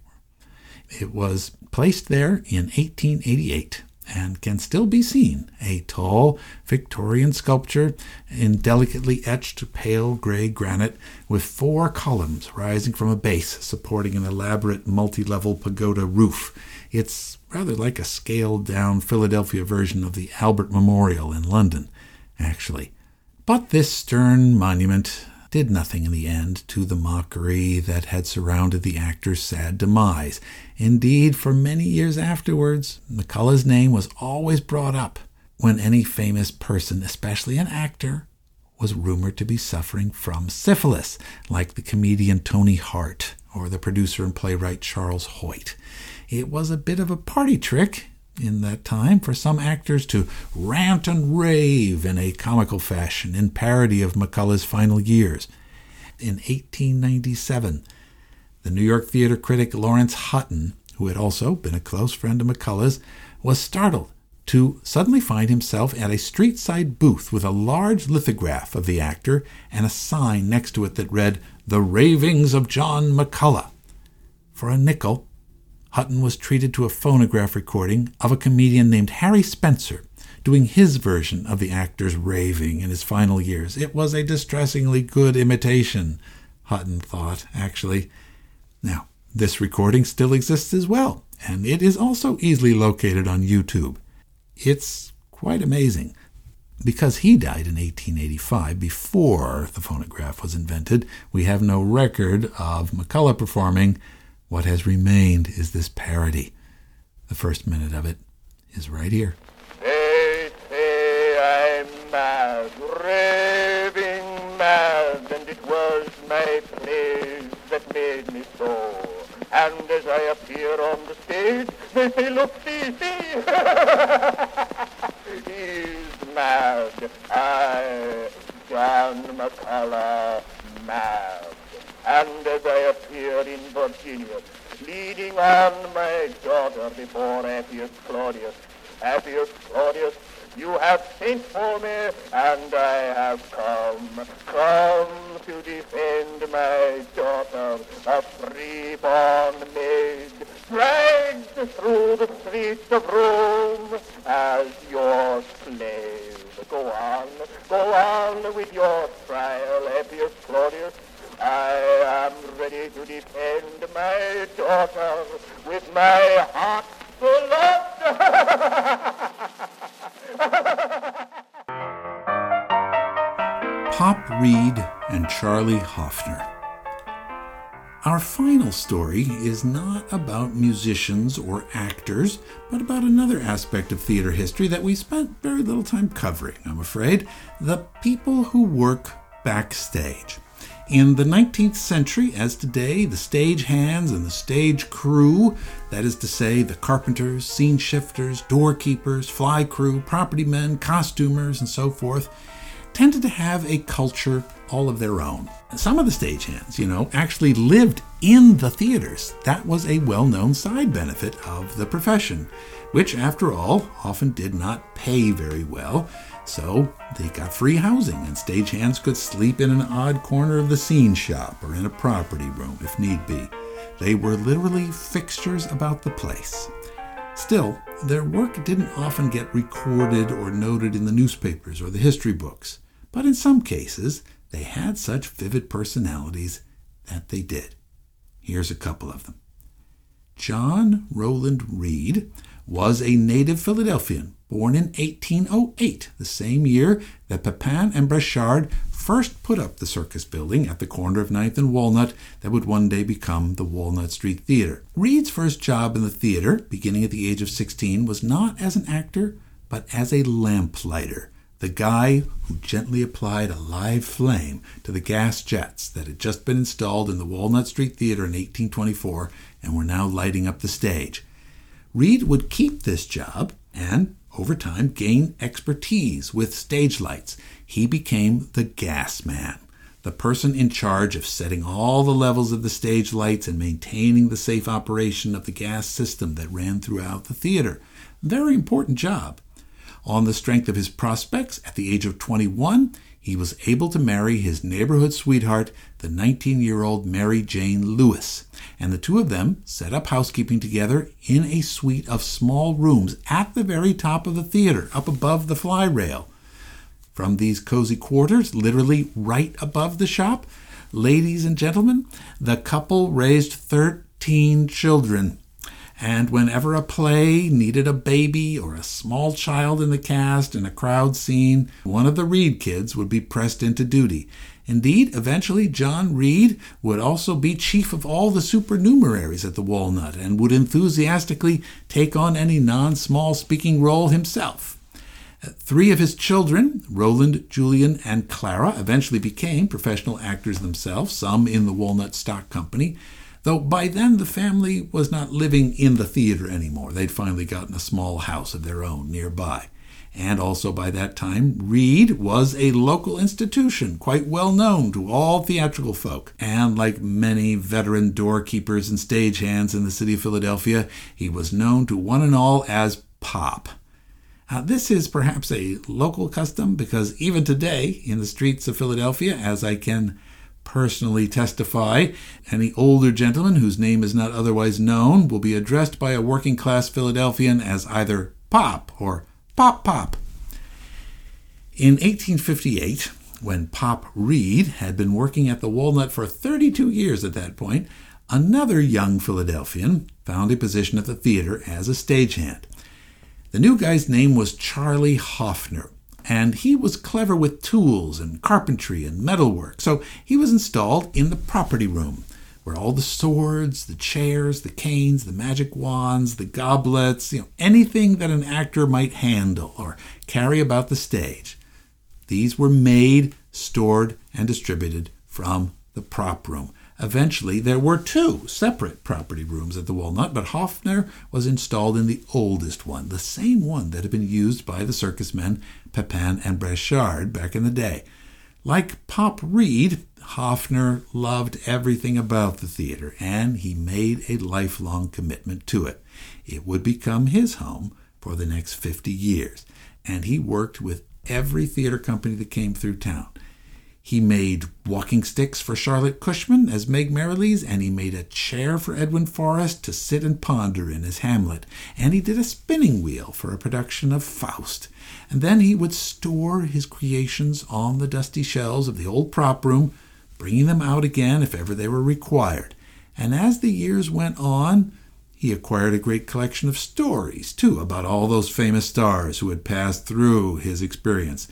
It was placed there in 1888 and can still be seen, a tall Victorian sculpture in delicately etched pale gray granite with four columns rising from a base supporting an elaborate multi level pagoda roof. It's rather like a scaled down Philadelphia version of the Albert Memorial in London, actually. But this stern monument did nothing in the end to the mockery that had surrounded the actor's sad demise. Indeed, for many years afterwards, McCullough's name was always brought up when any famous person, especially an actor, was rumored to be suffering from syphilis, like the comedian Tony Hart or the producer and playwright Charles Hoyt. It was a bit of a party trick in that time for some actors to rant and rave in a comical fashion in parody of McCullough's final years. In 1897, the New York theater critic Lawrence Hutton, who had also been a close friend of McCullough's, was startled to suddenly find himself at a street side booth with a large lithograph of the actor and a sign next to it that read, The Ravings of John McCullough. For a nickel, Hutton was treated to a phonograph recording of a comedian named Harry Spencer doing his version of the actor's raving in his final years. It was a distressingly good imitation, Hutton thought, actually. Now, this recording still exists as well, and it is also easily located on YouTube. It's quite amazing. Because he died in 1885, before the phonograph was invented, we have no record of McCullough performing what has remained is this parody. The first minute of it is right here. They say I'm mad, raving mad, and it was my that made me so. And as I appear on the stage, they say, look, see, see. *laughs* He's mad. I, John McCullough, mad. And as I appear in Virginius, leading on my daughter before Appius Claudius, Appius Claudius, you have sent for me, and I have come, come to defend my daughter, a freeborn maid, dragged through the streets of Rome as your slave. Go on, go on with your trial, Appius Claudius. I am ready to defend my daughter with my heart *laughs* *laughs* Pop Reed and Charlie Hoffner. Our final story is not about musicians or actors, but about another aspect of theater history that we spent very little time covering, I'm afraid the people who work backstage. In the 19th century, as today, the stage hands and the stage crew, that is to say, the carpenters, scene shifters, doorkeepers, fly crew, property men, costumers, and so forth, tended to have a culture all of their own. Some of the stagehands, you know, actually lived in the theaters. That was a well known side benefit of the profession, which, after all, often did not pay very well So they got free housing, and stagehands could sleep in an odd corner of the scene shop or in a property room if need be. They were literally fixtures about the place. Still, their work didn't often get recorded or noted in the newspapers or the history books, but in some cases, they had such vivid personalities that they did. Here's a couple of them. John Rowland Reed was a native Philadelphian, born in 1808, the same year that Pepin and Breschard first put up the circus building at the corner of 9th and Walnut that would one day become the Walnut Street Theater. Reed's first job in the theater, beginning at the age of 16, was not as an actor, but as a lamplighter the guy who gently applied a live flame to the gas jets that had just been installed in the Walnut Street Theater in 1824 and were now lighting up the stage. Reed would keep this job and, over time, gain expertise with stage lights. He became the gas man, the person in charge of setting all the levels of the stage lights and maintaining the safe operation of the gas system that ran throughout the theater. Very important job. On the strength of his prospects, at the age of 21, he was able to marry his neighborhood sweetheart, the 19 year old Mary Jane Lewis, and the two of them set up housekeeping together in a suite of small rooms at the very top of the theater, up above the fly rail. From these cozy quarters, literally right above the shop, ladies and gentlemen, the couple raised 13 children and whenever a play needed a baby or a small child in the cast in a crowd scene, one of the Reed kids would be pressed into duty. Indeed, eventually John Reed would also be chief of all the supernumeraries at the Walnut and would enthusiastically take on any non small speaking role himself. Three of his children, Roland, Julian, and Clara, eventually became professional actors themselves, some in the Walnut Stock Company, Though by then the family was not living in the theater anymore. They'd finally gotten a small house of their own nearby. And also by that time, Reed was a local institution, quite well known to all theatrical folk. And like many veteran doorkeepers and stagehands in the city of Philadelphia, he was known to one and all as Pop. Now, this is perhaps a local custom because even today in the streets of Philadelphia, as I can personally testify. Any older gentleman whose name is not otherwise known will be addressed by a working class Philadelphian as either Pop or Pop Pop. In 1858, when Pop Reed had been working at the Walnut for 32 years at that point, another young Philadelphian found a position at the theater as a stagehand. The new guy's name was Charlie Hoffner, and he was clever with tools and carpentry and metalwork, so he was installed in the property room, where all the swords, the chairs, the canes, the magic wands, the goblets, you know, anything that an actor might handle or carry about the stage. These were made, stored, and distributed from the prop room. Eventually, there were two separate property rooms at the Walnut, but Hoffner was installed in the oldest one, the same one that had been used by the circus men Pepin and Breschard back in the day. Like Pop Reed, Hoffner loved everything about the theater, and he made a lifelong commitment to it. It would become his home for the next 50 years, and he worked with every theater company that came through town. He made walking sticks for Charlotte Cushman as Meg Merrilies, and he made a chair for Edwin Forrest to sit and ponder in as Hamlet, and he did a spinning wheel for a production of Faust. And then he would store his creations on the dusty shelves of the old prop room, bringing them out again if ever they were required. And as the years went on, he acquired a great collection of stories, too, about all those famous stars who had passed through his experience.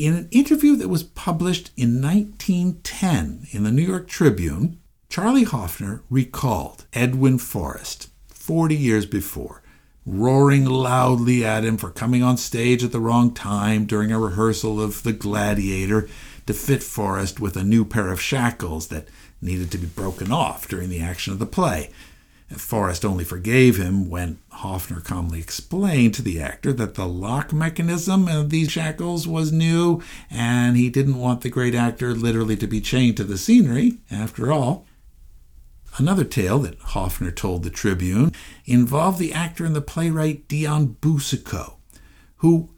In an interview that was published in 1910 in the New York Tribune, Charlie Hoffner recalled Edwin Forrest 40 years before, roaring loudly at him for coming on stage at the wrong time during a rehearsal of The Gladiator to fit Forrest with a new pair of shackles that needed to be broken off during the action of the play. Forrest only forgave him when Hoffner calmly explained to the actor that the lock mechanism of these shackles was new, and he didn't want the great actor literally to be chained to the scenery, after all. Another tale that Hoffner told the Tribune involved the actor and the playwright Dion Boucicault, who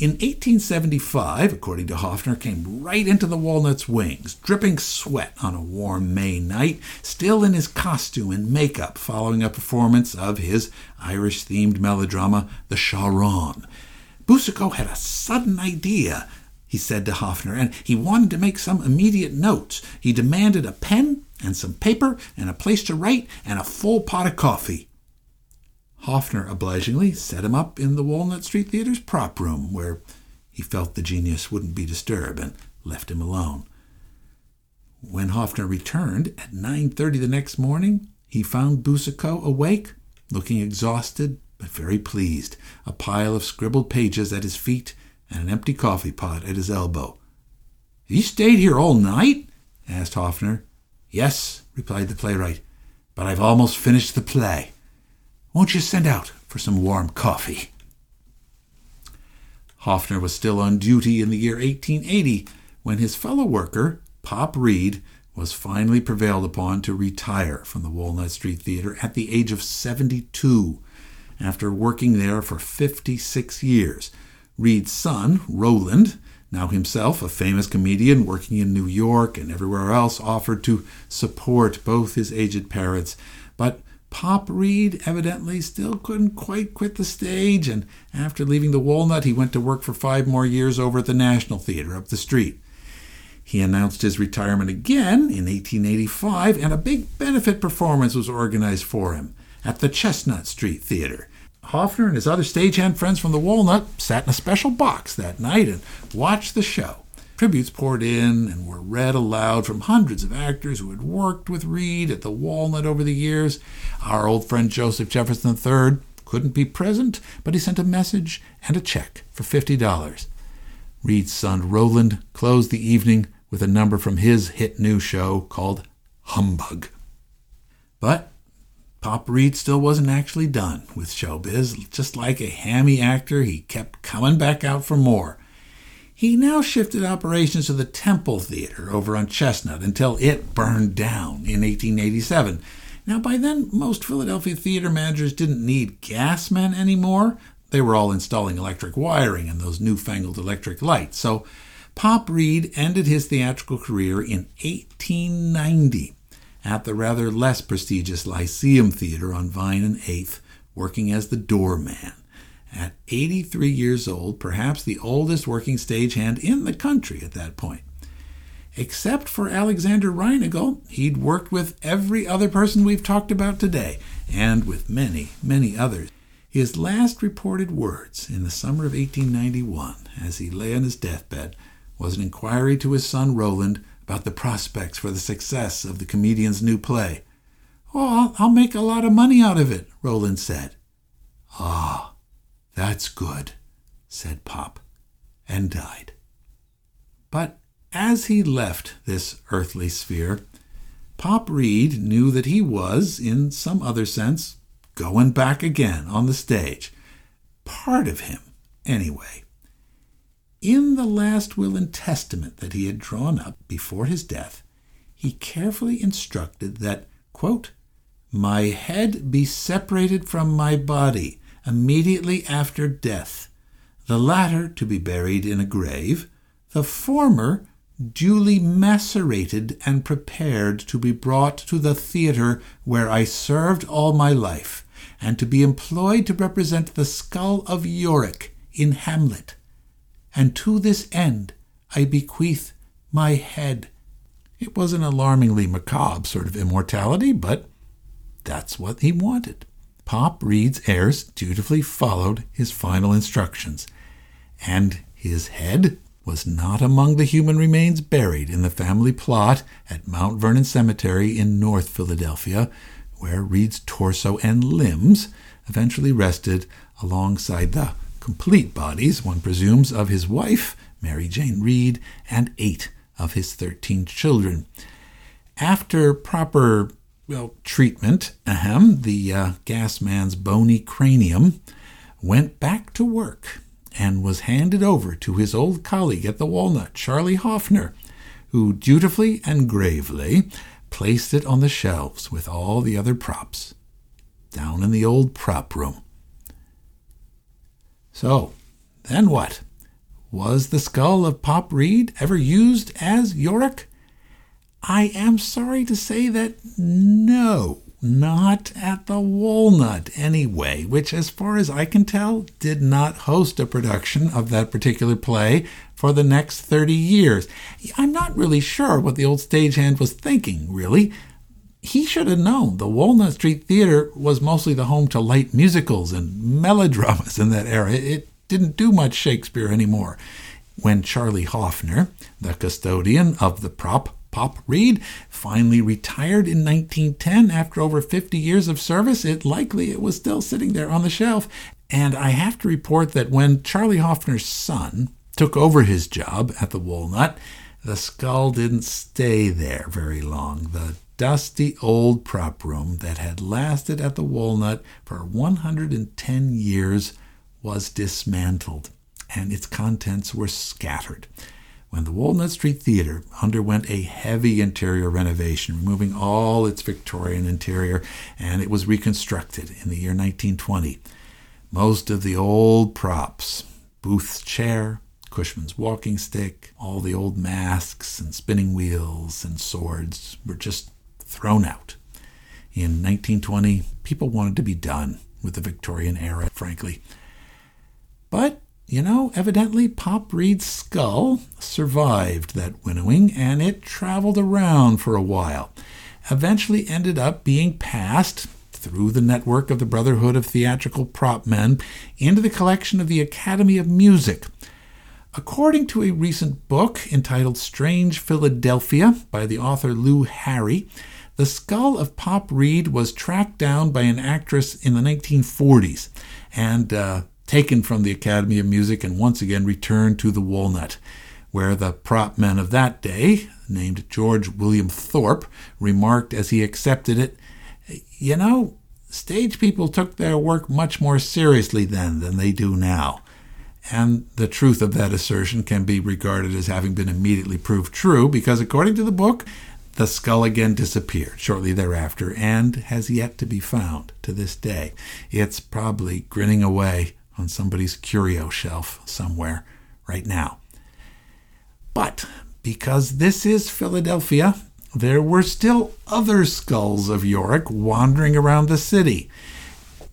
In 1875, according to Hoffner, came right into the Walnut's wings, dripping sweat on a warm May night, still in his costume and makeup, following a performance of his Irish themed melodrama, The Shaughraun. Boucicault had a sudden idea, he said to Hoffner, and he wanted to make some immediate notes. He demanded a pen and some paper and a place to write and a full pot of coffee. Hoffner obligingly set him up in the Walnut Street Theater's prop room, where he felt the genius wouldn't be disturbed, and left him alone. When Hoffner returned at 9:30 the next morning, he found Boucicault awake, looking exhausted but very pleased, a pile of scribbled pages at his feet and an empty coffee pot at his elbow. "You stayed here all night?" asked Hoffner. "Yes," replied the playwright, "but I've almost finished the play. Won't you send out for some warm coffee? Hoffner was still on duty in the year 1880 when his fellow worker, Pop Reed, was finally prevailed upon to retire from the Walnut Street Theater at the age of 72 after working there for 56 years. Reed's son, Roland, now himself a famous comedian working in New York and everywhere else, offered to support both his aged parents, but Pop Reed evidently still couldn't quite quit the stage, and after leaving the Walnut, he went to work for five more years over at the National Theater up the street. He announced his retirement again in 1885, and a big benefit performance was organized for him at the Chestnut Street Theater. Hoffner and his other stagehand friends from the Walnut sat in a special box that night and watched the show. Tributes poured in and were read aloud from hundreds of actors who had worked with Reed at the Walnut over the years. Our old friend Joseph Jefferson III couldn't be present, but he sent a message and a check for $50. Reed's son Roland closed the evening with a number from his hit new show called Humbug. But Pop Reed still wasn't actually done with showbiz. Just like a hammy actor, he kept coming back out for more. He now shifted operations to the Temple Theater over on Chestnut until it burned down in 1887. Now, by then, most Philadelphia theater managers didn't need gas men anymore. They were all installing electric wiring and those newfangled electric lights. So, Pop Reed ended his theatrical career in 1890 at the rather less prestigious Lyceum Theater on Vine and 8th, working as the doorman. At 83 years old, perhaps the oldest working stagehand in the country at that point. Except for Alexander Reinagle, he'd worked with every other person we've talked about today, and with many, many others. His last reported words in the summer of 1891, as he lay on his deathbed, was an inquiry to his son Roland about the prospects for the success of the comedian's new play. Oh, I'll, I'll make a lot of money out of it, Roland said. Ah, that's good, said Pop, and died. But as he left this earthly sphere, Pop Reed knew that he was, in some other sense, going back again on the stage. Part of him, anyway. In the last will and testament that he had drawn up before his death, he carefully instructed that, quote, My head be separated from my body, immediately after death, the latter to be buried in a grave, the former duly macerated and prepared to be brought to the theatre where I served all my life, and to be employed to represent the skull of Yorick in Hamlet. And to this end I bequeath my head. It was an alarmingly macabre sort of immortality, but that's what he wanted. Pop Reed's heirs dutifully followed his final instructions, and his head was not among the human remains buried in the family plot at Mount Vernon Cemetery in North Philadelphia, where Reed's torso and limbs eventually rested alongside the complete bodies, one presumes, of his wife, Mary Jane Reed, and eight of his thirteen children. After proper well, treatment, ahem, the uh, gas man's bony cranium went back to work and was handed over to his old colleague at the Walnut, Charlie Hoffner, who dutifully and gravely placed it on the shelves with all the other props down in the old prop room. So, then what? Was the skull of Pop Reed ever used as Yorick? I am sorry to say that no, not at the Walnut anyway, which, as far as I can tell, did not host a production of that particular play for the next 30 years. I'm not really sure what the old stagehand was thinking, really. He should have known the Walnut Street Theater was mostly the home to light musicals and melodramas in that era. It didn't do much Shakespeare anymore. When Charlie Hoffner, the custodian of the prop Pop Reed finally retired in 1910 after over 50 years of service. It likely it was still sitting there on the shelf. And I have to report that when Charlie Hoffner's son took over his job at the Walnut, the skull didn't stay there very long. The dusty old prop room that had lasted at the Walnut for 110 years was dismantled, and its contents were scattered when the Walnut Street Theater underwent a heavy interior renovation, removing all its Victorian interior, and it was reconstructed in the year 1920. Most of the old props, Booth's chair, Cushman's walking stick, all the old masks and spinning wheels and swords were just thrown out. In 1920, people wanted to be done with the Victorian era, frankly. But you know, evidently Pop Reed's skull survived that winnowing and it traveled around for a while. Eventually ended up being passed through the network of the Brotherhood of Theatrical Prop Men into the collection of the Academy of Music. According to a recent book entitled Strange Philadelphia by the author Lou Harry, the skull of Pop Reed was tracked down by an actress in the 1940s, and uh, taken from the Academy of Music and once again returned to the Walnut, where the prop men of that day, named George William Thorpe, remarked as he accepted it, You know, stage people took their work much more seriously then than they do now. And the truth of that assertion can be regarded as having been immediately proved true because, according to the book, the skull again disappeared shortly thereafter and has yet to be found to this day. It's probably grinning away on somebody's curio shelf somewhere right now. But because this is Philadelphia, there were still other skulls of Yorick wandering around the city.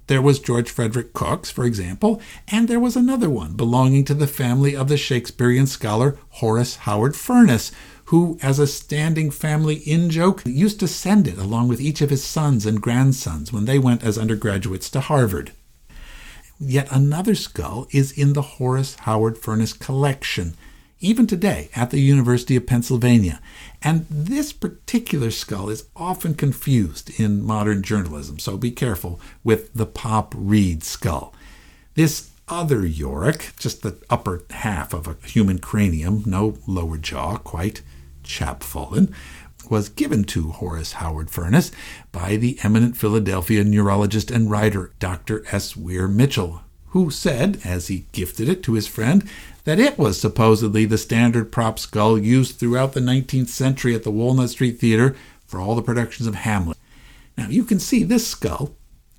There was George Frederick Cooke's, for example, and there was another one belonging to the family of the Shakespearean scholar Horace Howard Furness, who, as a standing family in joke, used to send it along with each of his sons and grandsons when they went as undergraduates to Harvard. Yet another skull is in the Horace Howard Furness collection, even today at the University of Pennsylvania. And this particular skull is often confused in modern journalism, so be careful with the Pop Reed skull. This other Yorick, just the upper half of a human cranium, no lower jaw, quite chapfallen, was given to Horace Howard Furness by the eminent Philadelphia neurologist and writer Dr. S. Weir Mitchell, who said, as he gifted it to his friend, that it was supposedly the standard prop skull used throughout the 19th century at the Walnut Street Theater for all the productions of Hamlet. Now, you can see this skull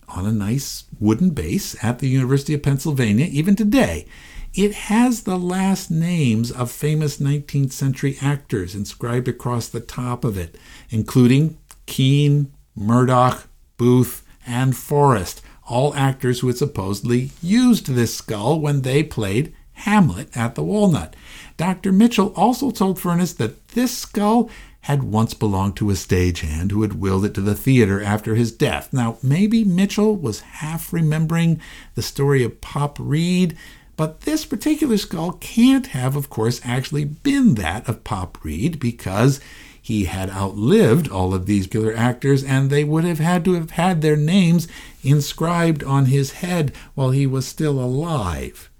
on a nice wooden base at the University of Pennsylvania even today. It has the last names of famous 19th century actors inscribed across the top of it, including Kean, Murdoch, Booth, and Forrest, all actors who had supposedly used this skull when they played Hamlet at the Walnut. Dr. Mitchell also told Furness that this skull had once belonged to a stagehand who had willed it to the theater after his death. Now, maybe Mitchell was half remembering the story of Pop Reed but this particular skull can't have, of course, actually been that of Pop Reed because he had outlived all of these killer actors and they would have had to have had their names inscribed on his head while he was still alive.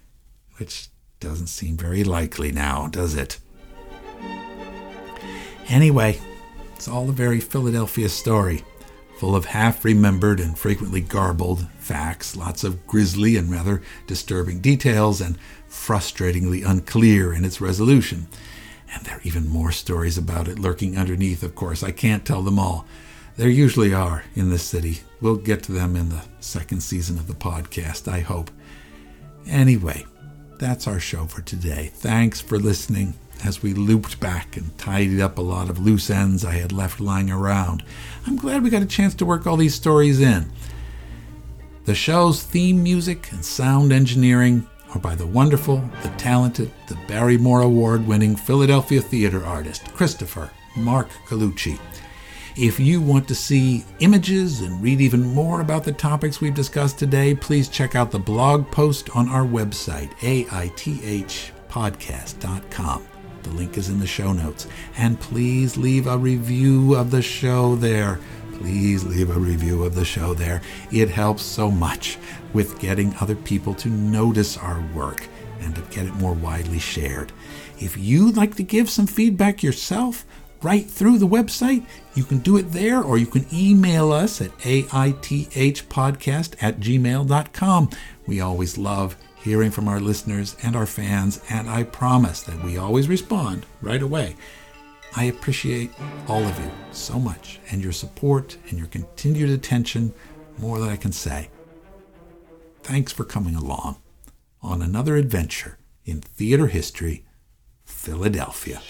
Which doesn't seem very likely now, does it? Anyway, it's all a very Philadelphia story full of half remembered and frequently garbled facts, lots of grisly and rather disturbing details, and frustratingly unclear in its resolution. And there are even more stories about it lurking underneath, of course. I can't tell them all. There usually are in this city. We'll get to them in the second season of the podcast, I hope. Anyway, that's our show for today. Thanks for listening as we looped back and tidied up a lot of loose ends I had left lying around. I'm glad we got a chance to work all these stories in. The show's theme music and sound engineering are by the wonderful, the talented, the Barrymore Award winning Philadelphia theater artist, Christopher Mark Colucci. If you want to see images and read even more about the topics we've discussed today, please check out the blog post on our website, aithpodcast.com. The link is in the show notes. And please leave a review of the show there. Please leave a review of the show there. It helps so much with getting other people to notice our work and to get it more widely shared. If you'd like to give some feedback yourself, right through the website. You can do it there, or you can email us at aithpodcast at gmail.com. We always love hearing from our listeners and our fans, and I promise that we always respond right away. I appreciate all of you so much, and your support and your continued attention more than I can say. Thanks for coming along on another adventure in theater history, Philadelphia.